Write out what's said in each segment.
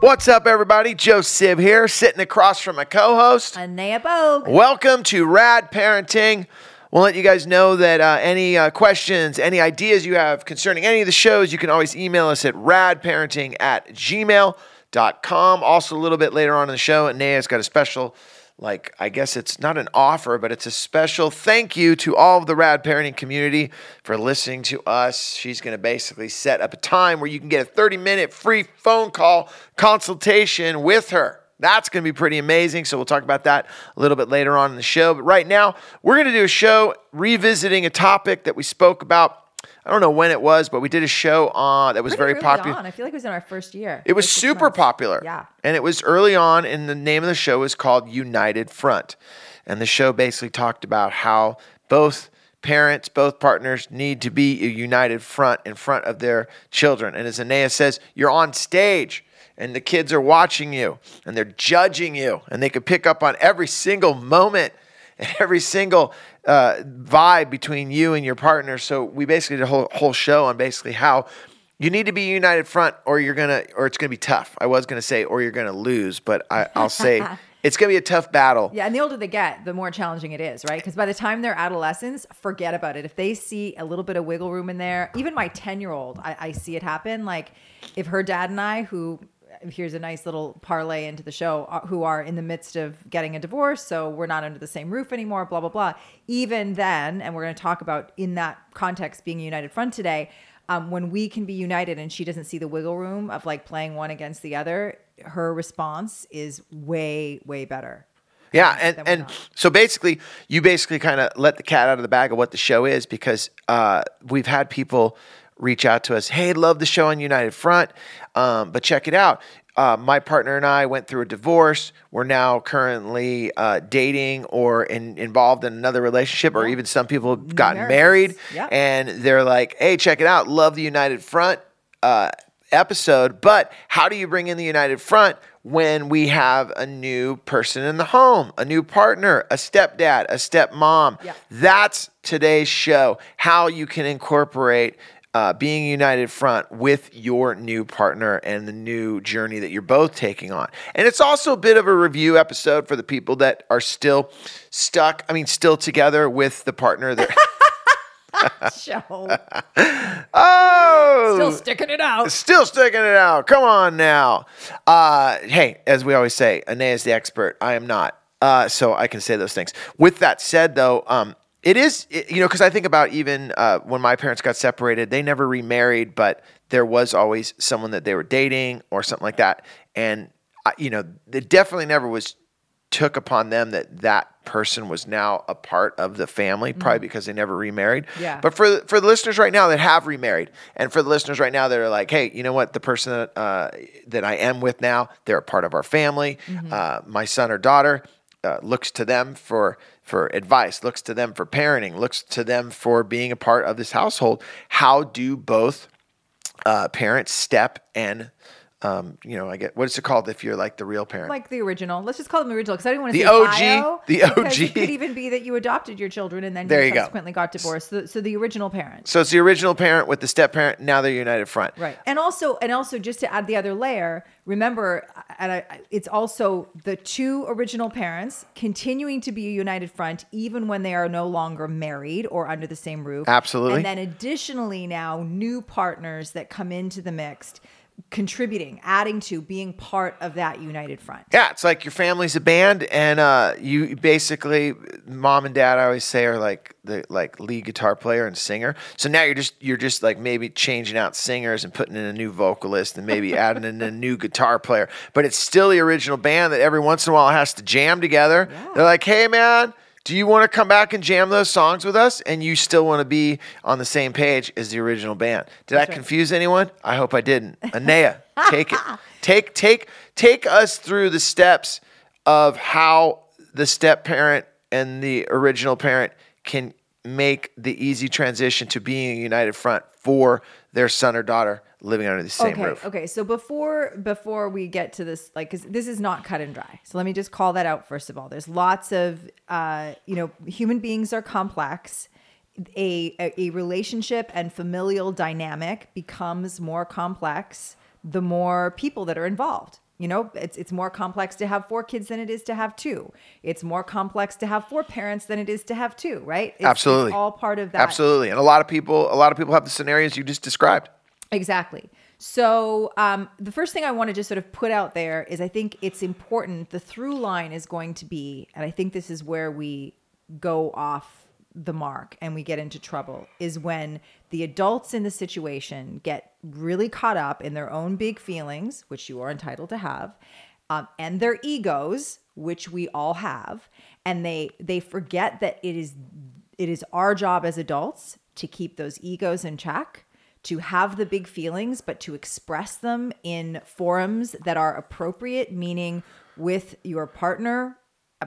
What's up, everybody? Joe Sib here, sitting across from my co host. Anea Bogue. Welcome to Rad Parenting. We'll let you guys know that uh, any uh, questions, any ideas you have concerning any of the shows, you can always email us at radparenting at gmail.com. Also, a little bit later on in the show, Anea's got a special, like, I guess it's not an offer, but it's a special thank you to all of the Rad Parenting community for listening to us. She's going to basically set up a time where you can get a 30 minute free phone call consultation with her. That's going to be pretty amazing. So we'll talk about that a little bit later on in the show. But right now, we're going to do a show revisiting a topic that we spoke about. I don't know when it was, but we did a show on that was Pretty very popular. I feel like it was in our first year. It was super months. popular. Yeah. And it was early on, and the name of the show was called United Front. And the show basically talked about how both parents, both partners need to be a united front in front of their children. And as Anea says, you're on stage and the kids are watching you and they're judging you and they could pick up on every single moment and every single uh, vibe between you and your partner. So we basically did a whole, whole show on basically how you need to be united front or you're gonna or it's gonna be tough. I was gonna say or you're gonna lose, but I, I'll say it's gonna be a tough battle. Yeah, and the older they get, the more challenging it is, right? Because by the time they're adolescents, forget about it. If they see a little bit of wiggle room in there, even my 10 year old, I, I see it happen. Like if her dad and I, who here's a nice little parlay into the show, uh, who are in the midst of getting a divorce, so we're not under the same roof anymore, blah, blah, blah. Even then, and we're going to talk about in that context being a united front today. Um, when we can be united and she doesn't see the wiggle room of like playing one against the other, her response is way, way better. Yeah, and and not. so basically, you basically kind of let the cat out of the bag of what the show is because uh, we've had people reach out to us. Hey, love the show on United Front, um, but check it out. Uh, my partner and I went through a divorce. We're now currently uh, dating or in, involved in another relationship, or even some people have gotten Marriages. married, Yep. and they're like, "Hey, check it out! Love the United Front." Uh, episode, but how do you bring in the United Front when we have a new person in the home, a new partner, a stepdad, a stepmom? Yeah. That's today's show. How you can incorporate uh, being united front with your new partner and the new journey that you're both taking on. And it's also a bit of a review episode for the people that are still stuck, I mean, still together with the partner that. Show. oh! Still sticking it out. Still sticking it out. Come on now. Uh, hey, as we always say, Ane is the expert. I am not. Uh, so I can say those things. With that said, though, um, it is, it- you know, because I think about even uh, when my parents got separated, they never remarried, but there was always someone that they were dating or something like that. And, I, you know, it definitely never was took upon them that that person was now a part of the family, probably because they never remarried. Yeah. But for for the listeners right now that have remarried, and for the listeners right now that are like, hey, you know what, the person that uh, that I am with now, they're a part of our family. Uh, my son or daughter uh, looks to them for for advice, looks to them for parenting, looks to them for being a part of this household. How do both uh, parents step and um, you know, I get what is it called if you're like the real parent? like the original. Let's just call them original because I didn't want to The say OG, bio, the OG. It could even be that you adopted your children and then There you you go. subsequently got divorced. So, so the original parent, so it's the original parent with the step parent. Now they're united front. right? And also, and also, just to add the other layer, remember, and I, it's also the two original parents continuing to be a united front even when they are no longer married or under the same roof. Absolutely. And then additionally, now new partners that come into the mix, contributing, adding to, being part of that united front. Yeah, it's like your family's a band, and uh, you basically, mom and dad, I always say, are like the like lead guitar player and singer. So now you're just you're just like maybe changing out singers and putting in a new vocalist and maybe adding in a new guitar player, but it's still the original band that every once in a while has to jam together. They're like, hey man. Do you want to come back and jam those songs with us? And you still want to be on the same page as the original band. Did I right. confuse anyone? I hope I didn't. Anea, take it. Take take take us through the steps of how the step parent and the original parent can make the easy transition to being a united front for their son or daughter living under the same okay, roof. Okay, so before before we get to this, like, because this is not cut and dry. So let me just call that out first of all. There's lots of, uh, you know, human beings are complex. A, a a relationship and familial dynamic becomes more complex the more people that are involved. You know, it's it's more complex to have four kids than it is to have two. It's more complex to have four parents than it is to have two, right? It's, Absolutely. It's all part of that. Absolutely. And a lot of people, a lot of people have the scenarios you just described. Exactly. So um, the first thing I want to just sort of put out there is I think it's important. The through line is going to be, and I think this is where we go off the mark and we get into trouble, is when the adults in the situation get really caught up in their own big feelings, which you are entitled to have, um, and their egos, which we all have, and they they forget that it is it is our job as adults to keep those egos in check to have the big feelings, but to express them in forums that are appropriate, meaning with your partner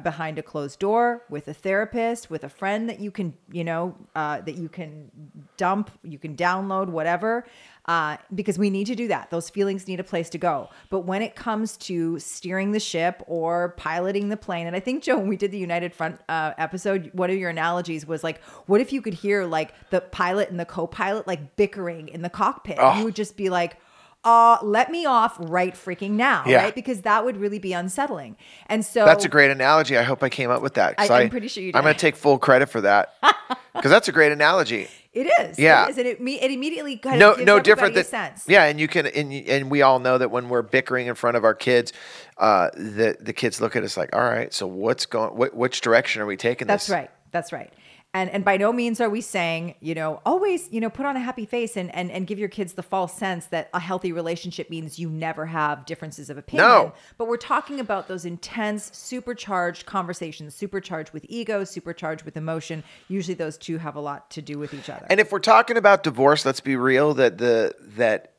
behind a closed door with a therapist with a friend that you can you know uh, that you can dump you can download whatever. Uh, because we need to do that. Those feelings need a place to go. But when it comes to steering the ship or piloting the plane and i think joe when we did the united front uh, episode one of your analogies was like what if you could hear like the pilot and the co-pilot like bickering in the cockpit? You would just be like uh, let me off right freaking now, Yeah. right? Because that would really be unsettling. And so That's a great analogy. I hope I came up with that. I- I'm pretty sure you did. I'm going to take full credit for that because that's a great analogy. It is. Yeah. It is. And it, it immediately kind no, of no different than sense. yeah, and you can and, and we all know that when we're bickering in front of our kids, uh, the the kids look at us like, all right, so what's going? What, which direction are we taking? That's this? right. That's right. And and by no means are we saying, you know, always, you know, put on a happy face and and, and give your kids the false sense that a healthy relationship means you never have differences of opinion. No. But we're talking about those intense, supercharged conversations, supercharged with ego, supercharged with emotion. Usually those two have a lot to do with each other. And if we're talking about divorce, let's be real that the that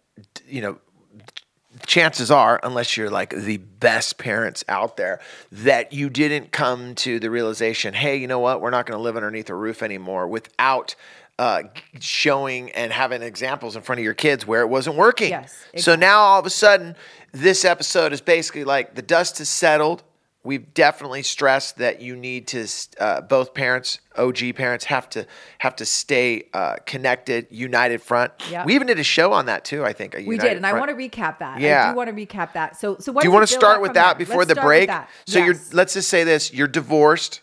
you know chances are unless you're like the best parents out there that you didn't come to the realization, hey, you know what? We're not going to live underneath a roof anymore without uh, showing and having examples in front of your kids where it wasn't working. Yes, exactly. So now all of a sudden, this episode is basically like the dust has settled. We've definitely stressed that you need to uh, both parents, OG parents, have to have to stay uh, connected, united front. Yeah. We even did a show on that too. I think we did, and I want to recap that. I Yeah. do want to recap that. So, so what Do you want to start with that there? before Let's the break? that. So Yes. you're let's just say this: you're divorced,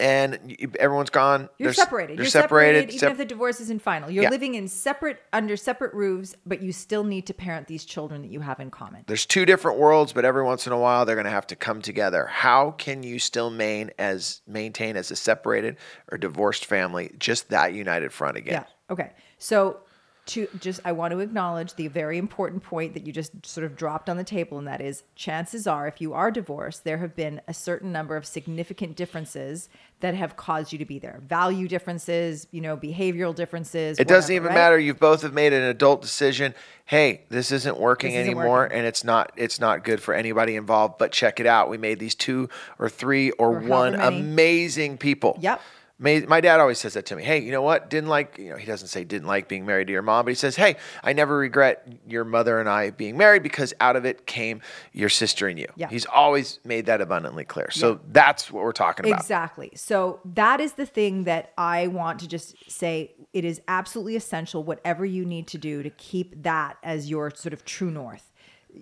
and you, everyone's gone. You're separated. You're, You're separated. even sep- if the divorce isn't final. You're Yeah. living in separate under separate roofs, but you still need to parent these children that you have in common. there's two different worlds, but every once in a while they're going to have to come together. How can you still main as maintain as a separated or divorced family just that united front again? Yeah. Okay. So to just I want to acknowledge the very important point that you just sort of dropped on the table and that is chances are if you are divorced there have been a certain number of significant differences that have caused you to be there. Value differences, you know, behavioral differences. It doesn't even right? matter. You've both have made an adult decision. Hey, this isn't working This isn't anymore, working. and it's not. It's not good for anybody involved. But check it out. We made these two or three or, Or one amazing people. Yep. Ma- My dad always says that to me. Hey, you know what? Didn't like. You know, he doesn't say didn't like being married to your mom, but he says, Hey, I never regret your mother and I being married because out of it came your sister and you. Yeah. He's always made that abundantly clear. So that's what we're talking about. Exactly. So that is the thing that I want to just say. It is absolutely essential, whatever you need to do to keep that as your sort of true north.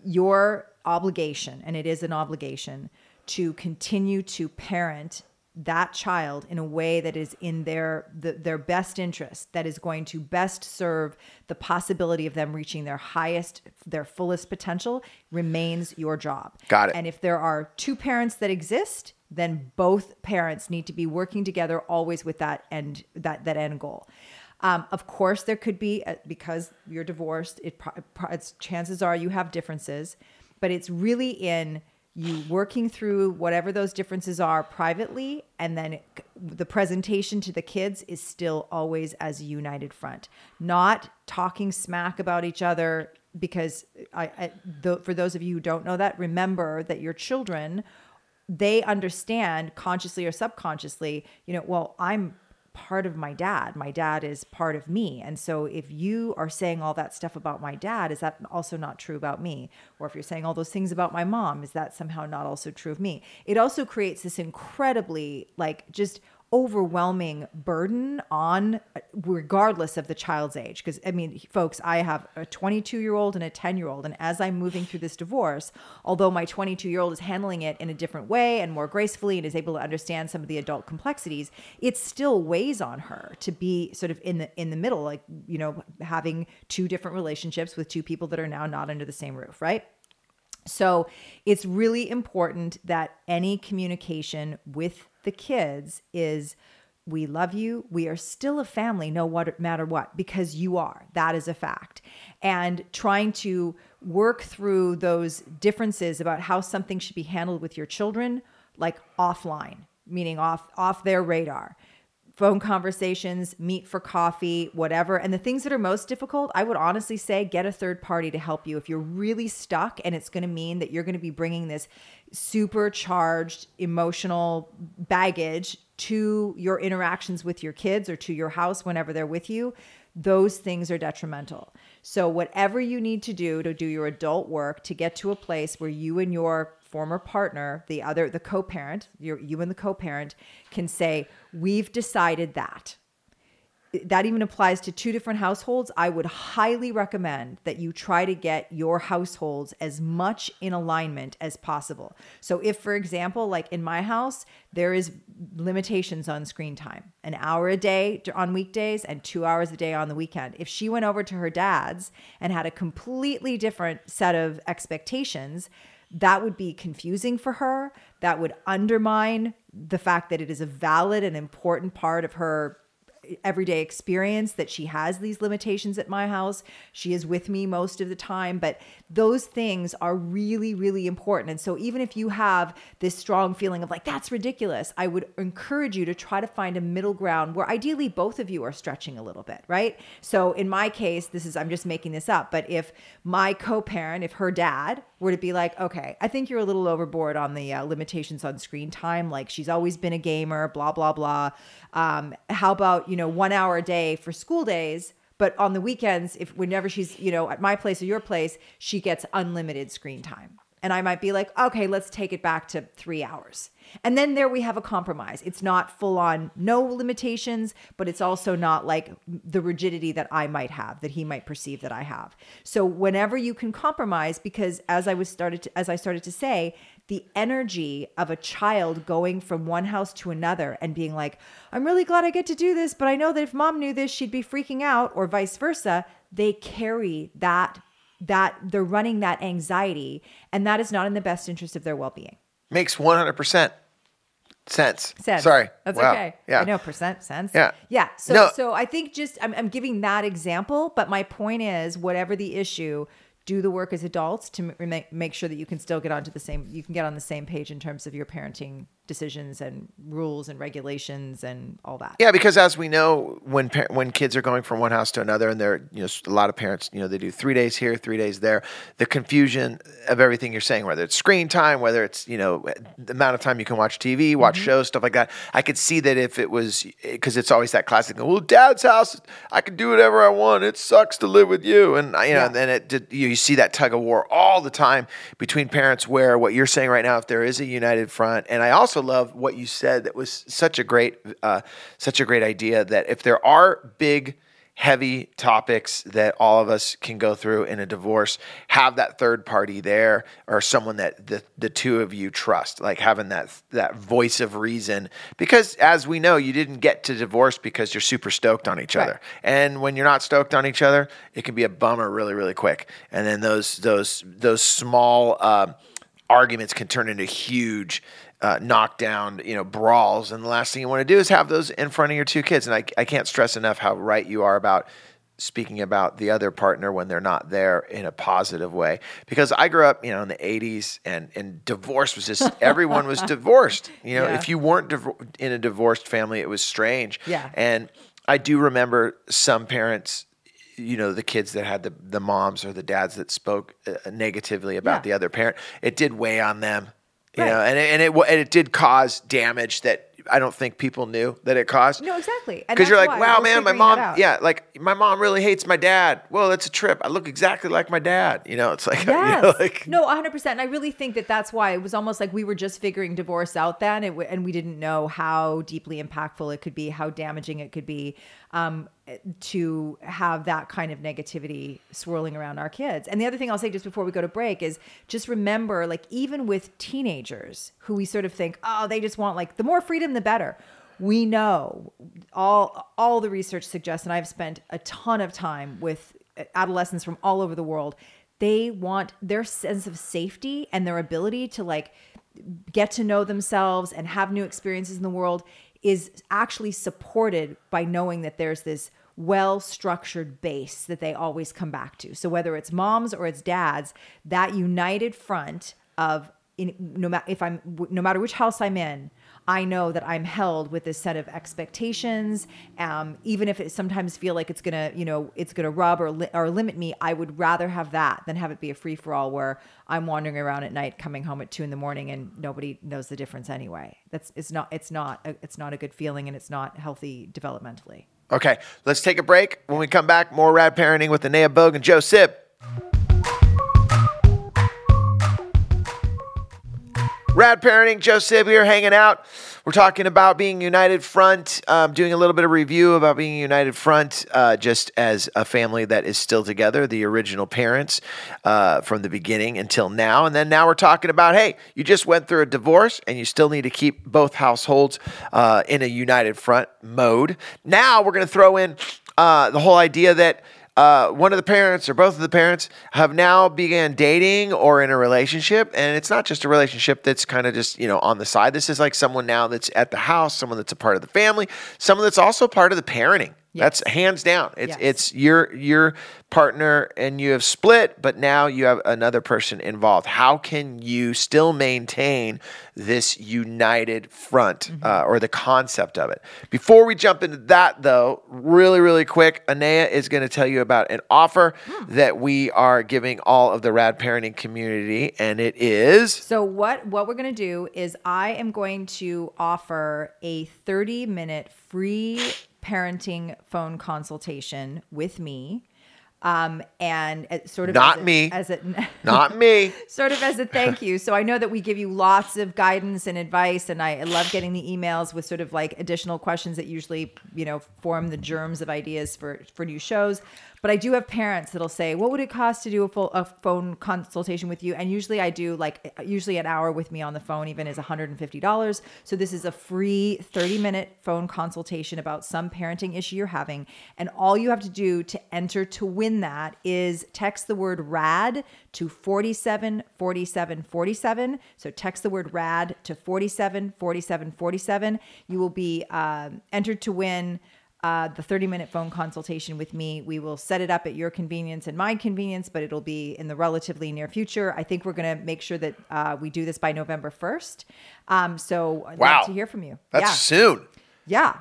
Your obligation, and it is an obligation, to continue to parent that child in a way that is in their the, their best interest that is going to best serve the possibility of them reaching their highest their fullest potential remains your job Got it. and if there are two parents that exist, then both parents need to be working together always with that end that that end goal. Um, of course, there could be uh, because you're divorced. It it's, chances are you have differences, but it's really in you working through whatever those differences are privately, and then the presentation to the kids is still always as a united front, not talking smack about each other. Because I, I for those of you who don't know that, remember that your children they understand consciously or subconsciously, you know, well, I'm part of my dad. My dad is part of me. And so if you are saying all that stuff about my dad, is that also not true about me? Or if you're saying all those things about my mom, is that somehow not also true of me? It also creates this incredibly like just overwhelming burden on uh, regardless of the child's age. Because i mean folks i have a 22 year old and a 10 year old and as i'm moving through this divorce although my 22 year old is handling it in a different way and more gracefully and is able to understand some of the adult complexities it still weighs on her to be sort of in the in the middle like you know having two different relationships with two people that are now not under the same roof right? So it's really important that any communication with the kids is we love you. We are still a family, no matter what, because you are. That is a fact. And trying to work through those differences about how something should be handled with your children, like offline, meaning off off their radar phone conversations, meet for coffee, whatever. And the things that are most difficult, I would honestly say get a third party to help you. If you're really stuck and it's going to mean that you're going to be bringing this supercharged emotional baggage to your interactions with your kids or to your house whenever they're with you, those things are detrimental. So, whatever you need to do to do your adult work to get to a place where you and your former partner, the other, the co parent, you and the co parent can say, We've decided that that even applies to two different households. I would highly recommend that you try to get your households as much in alignment as possible. So, if, for example, like in my house, there is limitations on screen time an hour a day on weekdays and two hours a day on the weekend. If she went over to her dad's and had a completely different set of expectations, that would be confusing for her. That would undermine the fact that it is a valid and important part of her everyday experience that she has these limitations at my house. She is with me most of the time, but those things are really, really important. And so, even if you have this strong feeling of like, that's ridiculous, I would encourage you to try to find a middle ground where ideally both of you are stretching a little bit, right? So, in my case, this is, I'm just making this up, but if my co parent, if her dad were to be like, okay, I think you're a little overboard on the uh, limitations on screen time, like she's always been a gamer, blah, blah, blah. Um, how about, you know, one hour a day for school days? But on the weekends, if whenever she's, you know, at my place or your place, she gets unlimited screen time. And I might be like, okay, let's take it back to three hours. And then there we have a compromise. It's not full on no limitations, but it's also not like the rigidity that I might have, that he might perceive that I have. So whenever you can compromise, because as I was started to, as I started to say, the energy of a child going from one house to another and being like, I'm really glad I get to do this, but I know that if mom knew this, she'd be freaking out, or vice versa. They carry that that they're running that anxiety and that is not in the best interest of their well-being. Makes 100% sense. Sense. Sorry. That's wow. okay. Yeah. i know percent sense. Yeah. yeah. So No. so i think just I'm, I'm giving that example but my point is whatever the issue do the work as adults to m- make, make sure that you can still get onto the same you can get on the same page in terms of your parenting decisions and rules and regulations and all that Yeah, because as we know, when par- when kids are going from one house to another, and they're you know a lot of parents, you know, they do three days here, three days there. The confusion of everything you're saying, whether it's screen time, whether it's you know the amount of time you can watch TV, watch Mm-hmm. shows, stuff like that. I could see that if it was because it's always that classic. Well, Dad's house, I can do whatever I want. It sucks to live with you, and you know, Yeah. and then it you see that tug of war all the time between parents. Where what you're saying right now, if there is a united front, and I also love what you said that was such a great, uh, such a great idea that if there are big, heavy topics that all of us can go through in a divorce, have that third party there or someone that the, the two of you trust, like having that that voice of reason. Because as we know, you didn't get to divorce because you're super stoked on each Right. other. And when you're not stoked on each other, it can be a bummer really, really quick. And then those those those small uh, arguments can turn into huge uh, knockdown, you know, brawls. And the last thing you want to do is have those in front of your two kids. And I, I can't stress enough how right you are about speaking about the other partner when they're not there in a positive way. Because I grew up, you know, in the 80s and, and divorce was just, everyone was divorced. You know, Yeah. if you weren't div- in a divorced family, it was strange. Yeah. And I do remember some parents you know the kids that had the the moms or the dads that spoke uh, negatively about Yeah. the other parent it did weigh on them you Right. know and it, and it and it did cause damage that I don't think people knew that it cost. No, exactly. Because you're like, why wow, we're man, my mom, yeah, like my mom really hates my dad. Well, it's a trip. I look exactly like my dad. You know, it's like, you Yes. know, like, no, 100%. And I really think that that's why it was almost like we were just figuring divorce out then, and we didn't know how deeply impactful it could be, how damaging it could be um, to have that kind of negativity swirling around our kids. And the other thing I'll say just before we go to break is just remember, like, even with teenagers who we sort of think, oh, they just want like the more freedom, the better. We know all all the research suggests, and I've spent a ton of time with adolescents from all over the world they want their sense of safety and their ability to like get to know themselves and have new experiences in the world is actually supported by knowing that there's this well structured base that they always come back to. So whether it's moms or it's dads, that united front of in, no matter if I'm no matter which house I'm in, I know that I'm held with this set of expectations. Um, even if it sometimes feel like it's gonna, you know, it's gonna rub or li- or limit me, I would rather have that than have it be a free for all where I'm wandering around at night, coming home at two in the morning, and nobody knows the difference anyway. That's it's not it's not a, it's not a good feeling, and it's not healthy developmentally. okay, let's take a break. When we come back, more rad parenting with Anea Bogue and Joe Sib. Rad Parenting, Joe Sib here hanging out. We're talking about being United Front, um, doing a little bit of review about being United Front uh, just as a family that is still together, the original parents uh, from the beginning until now. And then now we're talking about hey, you just went through a divorce and you still need to keep both households uh, in a United Front mode. Now we're going to throw in uh, the whole idea that uh, one of the parents or both of the parents have now began dating or in a relationship and it's not just a relationship that's kind of just you know on the side. This is like someone now that's at the house someone that's a part of the family someone that's also part of the parenting that's hands down. It's Yes. it's your your partner and you have split but now you have another person involved. How can you still maintain this united front uh, or the concept of it? Before we jump into that though really really quick anea is going to tell you about an offer that we are giving all of the rad parenting community and it is So what what we're going to do is I am going to offer a 30 minute free parenting phone consultation with me. Um, and sort of Not as a- me. as a not me sort of as a thank you. So I know that we give you lots of guidance and advice, and I love getting the emails with sort of like additional questions that usually you know form the germs of ideas for for new shows. But I do have parents that'll say, "What would it cost to do a full a phone consultation with you?" And usually I do like usually an hour with me on the phone even is $150. So this is a free 30 minute phone consultation about some parenting issue you're having, and all you have to do to enter to win that is text the word RAD to 47 47 47. So text the word RAD to 47 47 47. You will be um, entered to win uh, the 30 minute phone consultation with me. We will set it up at your convenience and my convenience, but it'll be in the relatively near future. I think we're going to make sure that uh, we do this by November 1st. Um, so I'd Wow. love to hear from you. that's yeah. soon Yeah.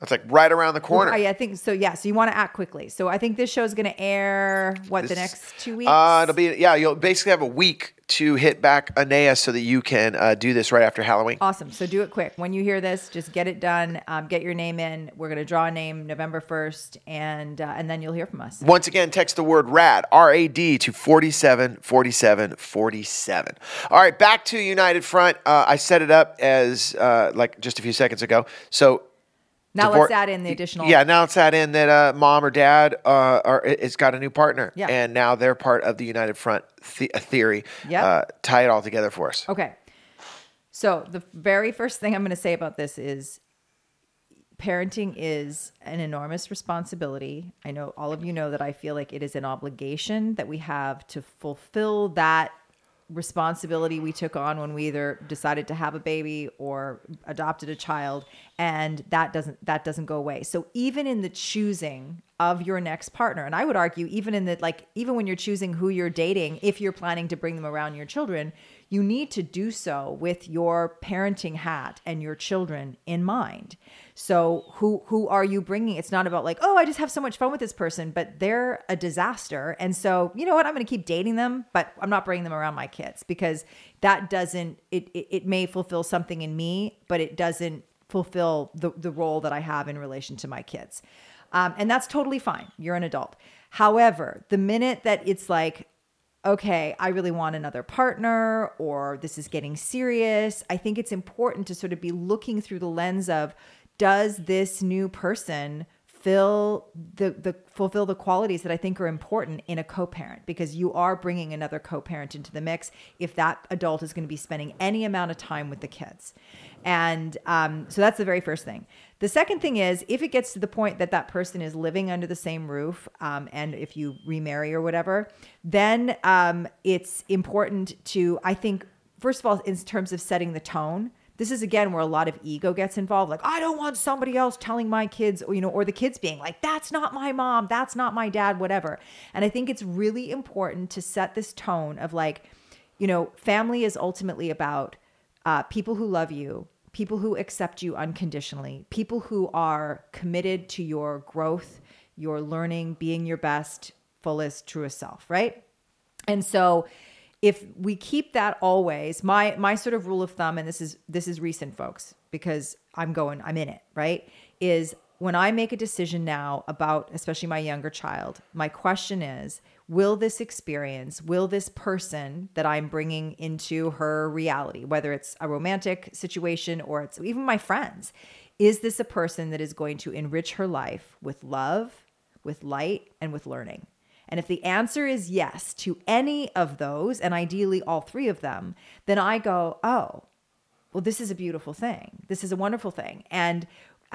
That's like right around the corner I, I think so. Yeah. So you want to act quickly. So I think this show is going to air what the next two weeks. Uh, it'll be yeah. You'll basically have a week to hit back Anea so that you can uh, do this right after Halloween. Awesome. So do it quick. When you hear this, just get it done. Um, get your name in. We're going to draw a name November 1st, and uh, and then you'll hear from us. Once again, text the word RAD, R A D, to 47 47 47. All right, back to United Front. Uh, I set it up as uh, like just a few seconds ago. So Now divor- let's add in the additional. Yeah, now let's add in that uh, mom or dad uh, are, it's got a new partner. Yeah. And now they're part of the United Front the- theory. Yep. Uh, tie it all together for us. Okay. So the very first thing I'm going to say about this is parenting is an enormous responsibility. I know all of you know that I feel like it is an obligation that we have to fulfill that responsibility we took on when we either decided to have a baby or adopted a child and that doesn't that doesn't go away. So even in the choosing of your next partner and I would argue even in the like even when you're choosing who you're dating if you're planning to bring them around your children, you need to do so with your parenting hat and your children in mind. So who who are you bringing? It's not about like, oh, I just have so much fun with this person, but they're a disaster. And so, you know what? I'm going to keep dating them, but I'm not bringing them around my kids because that doesn't it, it it may fulfill something in me, but it doesn't fulfill the, the role that I have in relation to my kids. Um, and that's totally fine. You're an adult. However, the minute that it's like, okay, I really want another partner or this is getting serious, I think it's important to sort of be looking through the lens of does this new person fill the the fulfill the qualities that I think are important in a co-parent because you are bringing another co-parent into the mix if that adult is going to be spending any amount of time with the kids. And um, so that's the very first thing. The second thing is if it gets to the point that that person is living under the same roof, um, and if you remarry or whatever, then um, it's important to, I think, first of all, in terms of setting the tone. This is again where a lot of ego gets involved. Like, I don't want somebody else telling my kids, or, you know, or the kids being like, that's not my mom, that's not my dad, whatever. And I think it's really important to set this tone of like, you know, family is ultimately about uh, people who love you, people who accept you unconditionally, people who are committed to your growth, your learning, being your best, fullest, truest self, right? And so if we keep that always, my my sort of rule of thumb, and this is this is recent, folks, because I'm going, I'm in it, right? Is when I make a decision now about, especially my younger child, my question is, will this experience, will this person that I'm bringing into her reality, whether it's a romantic situation or it's even my friends, is this a person that is going to enrich her life with love, with light, and with learning? And if the answer is yes to any of those, and ideally all three of them, then I go, oh, well, this is a beautiful thing. This is a wonderful thing. And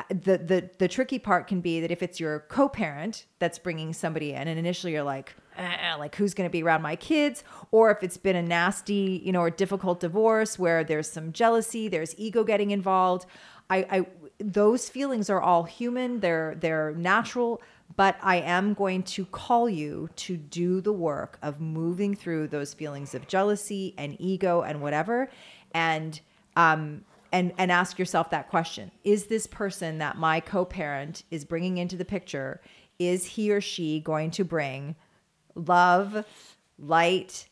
the the the tricky part can be that if it's your co-parent that's bringing somebody in, and initially you're like, eh, like who's going to be around my kids, or if it's been a nasty, you know, or difficult divorce where there's some jealousy, there's ego getting involved. I, I those feelings are all human. They're they're natural but I am going to call you to do the work of moving through those feelings of jealousy and ego and whatever, and um, and and ask yourself that question: Is this person that my co-parent is bringing into the picture? Is he or she going to bring love, light,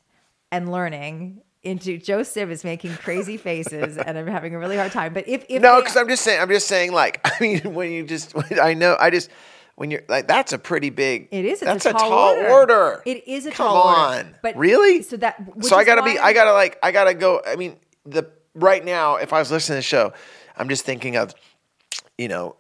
and learning into Joseph is making crazy faces and I'm having a really hard time. But if, if no, because I'm just saying, I'm just saying, like, I mean, when you just, I know, I just, when you're like that's a pretty big it is a tall order. that's a a tall, order. order. it is a Come tall on. order but really so that so i gotta be i gotta like i gotta go i mean the right now if i was listening to the show i'm just thinking of you know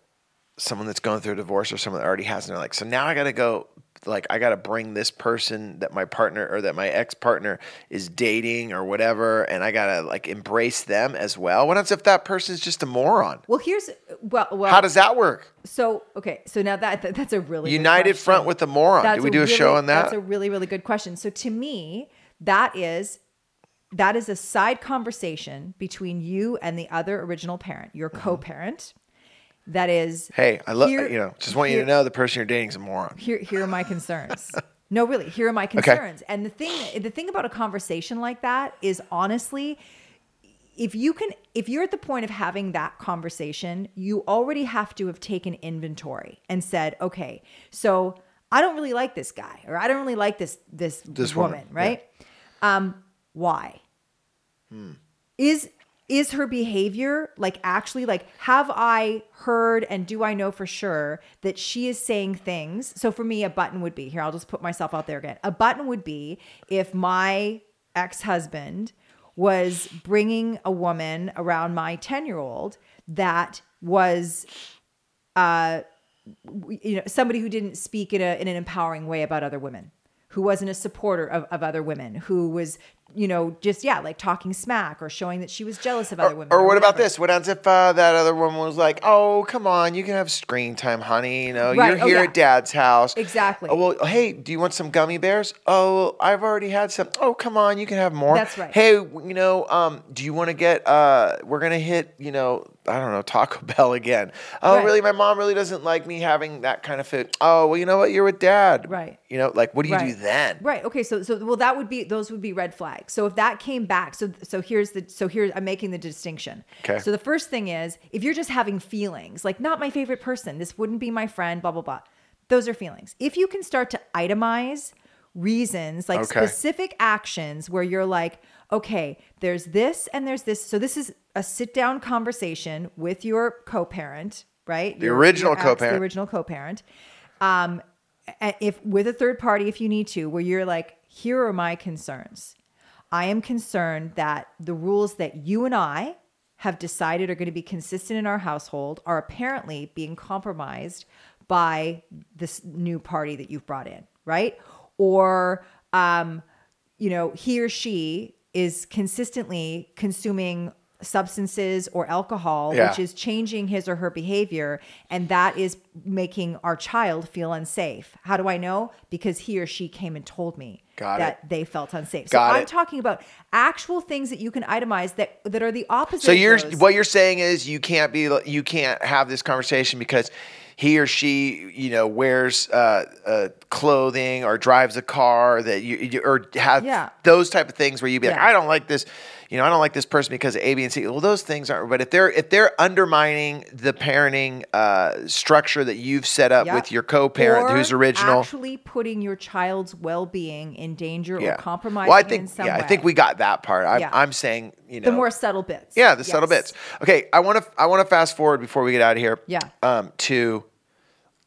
someone that's going through a divorce or someone that already has and they're like so now i gotta go like i gotta bring this person that my partner or that my ex-partner is dating or whatever and i gotta like embrace them as well. What happens if that person's just a moron? Well here's well well. How does that work? So okay so now that, that that's a really good united front with the moron. That's did we do a really, show on that? That's a really, really good question. So to me, that is that is a side conversation between you and the other original parent, your Mm-hmm. co-parent. That is Hey, I love here- you know. Just want you to know the person you're dating is a moron. here here are my concerns. no, really, here are my concerns. And the thing the thing about a conversation like that is honestly if you can if you're at the point of having that conversation, you already have to have taken inventory and said, "Okay, so I don't really like this guy or I don't really like this this, This woman, woman, yeah. right? Um why? Is is her behavior like actually like have I heard and do I know for sure that she is saying things? So for me a button would be here I'll just put myself out there again. A button would be if my ex-husband was bringing a woman around my 10-year-old that was uh you know somebody who didn't speak in a in an empowering way about other women who wasn't a supporter of, of other women who was you know just yeah like talking smack or showing that she was jealous of other women Or what about this? What happens if uh, that other woman was like, "Oh, come on, you can have screen time, honey. You know, Right, you're oh, here yeah. at Dad's house. Exactly. Oh, well, hey, do you want some gummy bears? Oh, I've already had some. Oh, come on, you can have more. That's right. Hey, you know, um, do you want to get? Uh, we're gonna hit, you know, I don't know, Taco Bell again. Oh, Right. really? My mom really doesn't like me having that kind of food. Oh, well, you know what? You're with Dad. Right. You know, like, what do you do then? Right. Okay. So so well that would be those would be red flags. So if that came back, so so here's the so here's I'm making the distinction. Okay. So the first thing is if you're just having feelings, like not my favorite person, this wouldn't be my friend, blah blah blah. Those are feelings. If you can start to itemize reasons, like Okay. specific actions where you're like, okay, there's this and there's this. So this is a sit down conversation with your co parent, right? The Your- original your ex, co-parent. The original co parent. Um, if with a third party, if you need to, where you're like, here are my concerns. I am concerned that the rules that you and I have decided are going to be consistent in our household are apparently being compromised by this new party that you've brought in, right? Or, um, you know, he or she is consistently consuming substances or alcohol, Yeah. which is changing his or her behavior, and that is making our child feel unsafe. How do I know? Because he or she came and told me Got that it. they felt unsafe. Got so I'm it. talking about actual things that you can itemize that that are the opposite. So you're what you're saying is you can't be you can't have this conversation because he or she you know wears uh, uh, clothing or drives a car that you, you or have Yeah. those type of things where you'd be like Yeah. I don't like this you know I don't like this person because of A B and C well those things aren't but if they're if they're undermining the parenting uh, structure that you've set up Yep. with your co-parent Or who's original actually putting your child's well-being in danger yeah or compromising well I in think yeah way. I think we got that part I'm, Yeah. I'm saying you know the more subtle bits. Yeah, the subtle bits. Okay, I want to I want to fast forward before we get out of here. Yeah. Um, to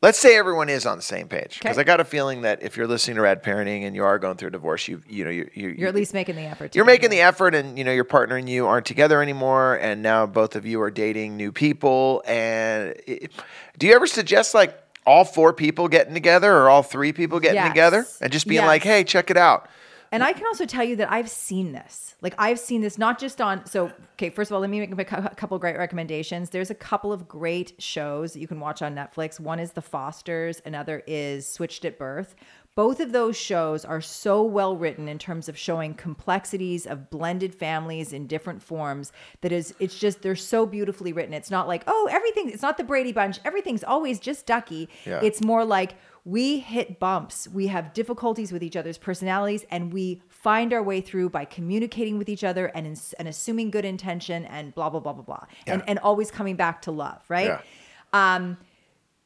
let's say everyone is on the same page because Okay. I got a feeling that if you're listening to Rad Parenting and you are going through a divorce, you you know you you You're at least making the effort. to you're making the effort and you know your partner and you aren't together anymore and now both of you are dating new people and it, do you ever suggest like all four people getting together or all three people getting Yes. together and just being like hey check it out And I can also tell you that I've seen this. Like I've seen this not just on. So okay, first of all, let me make a cou- couple great recommendations. There's a couple of great shows that you can watch on Netflix. One is The Fosters. Another is Switched at Birth. Both of those shows are so well written in terms of showing complexities of blended families in different forms that is it's just they're so beautifully written. It's not like, oh, everything it's not the Brady Bunch. Everything's always just ducky. Yeah. It's more like we hit bumps. We have difficulties with each other's personalities, and we find our way through by communicating with each other and, and assuming good intention and blah blah blah blah blah, and Yeah. and always coming back to love, right? Yeah. Um,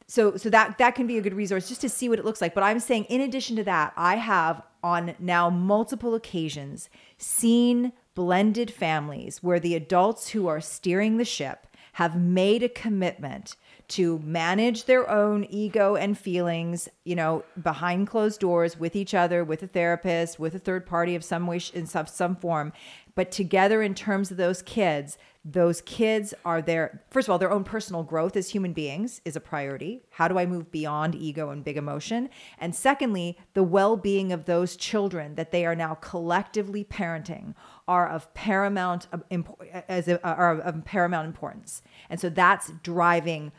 so so that that can be a good resource just to see what it looks like but i'm saying in addition to that i have on now multiple occasions seen blended families where the adults who are steering the ship have made a commitment to manage their own ego and feelings you know behind closed doors with each other with a therapist with a third party of some way in some, some form. But together in terms of those kids those kids are their first of all their own personal growth as human beings is a priority. How do i move beyond ego and big emotion? And secondly the well-being of those children that they are now collectively parenting are of paramount um, uh, uh, of impo- as a, are of paramount importance. And so that's driving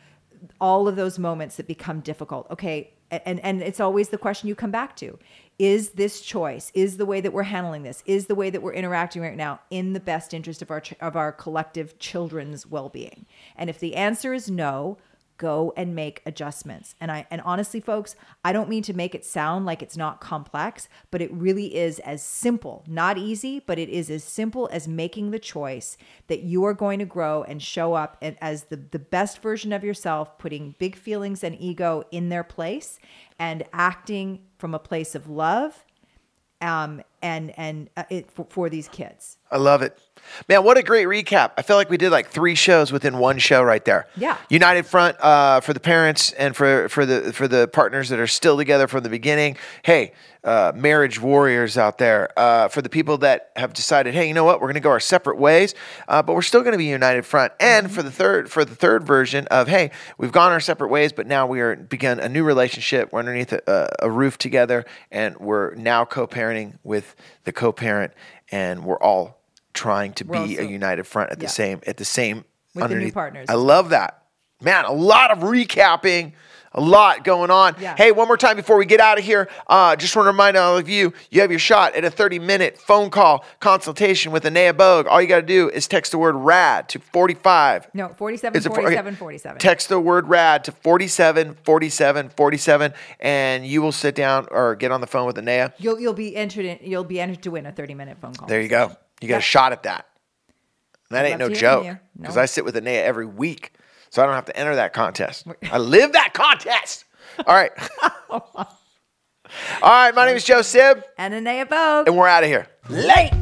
all of those moments that become difficult. Okay and and it's always the question you come back to. Is this choice is the way that we're handling this is the way that we're interacting right now in the best interest of our of our collective children's well-being? And if the answer is no go and make adjustments and i and honestly folks i don't mean to make it sound like it's not complex but it really is as simple not easy but it is as simple as making the choice that you are going to grow and show up as the, the best version of yourself putting big feelings and ego in their place and acting from a place of love um, and and uh, it, for, for these kids I love it. Man, what a great recap. I feel like we did like three shows within one show right there. Yeah. United Front uh, for the parents and for, for the for the partners that are still together from the beginning. Hey, uh, marriage warriors out there. Uh, for the people that have decided, hey, you know what, we're going to go our separate ways, uh, but we're still going to be United Front. And for the third for the third version of, hey, we've gone our separate ways, but now we are begun a new relationship. We're underneath a, a roof together, and we're now co-parenting with the co-parent, and we're all trying to be a united front at the Yeah. same at the same With the new underneath. partners. I love that. Man, a lot of recapping, a lot going on. Yeah. Hey, one more time before we get out of here, uh, just want to remind all of you, you have your shot at a 30-minute phone call consultation with Anea Bogue. All you got to do is text the word RAD to 45. no 47 Is 47 okay. 47 Text the word RAD to 47 47 47 and you will sit down or get on the phone with Anea. you'll you'll be entered in, you'll be entered to win a 30 minute phone call There you go. You got a shot at that. And that I'd ain't no love to hear from joke because No. I sit with Anea every week, so I don't have to enter that contest. I live that contest. All right. All right, my name is Joe Sib, And Anea Bogue. and we're out of here. Late.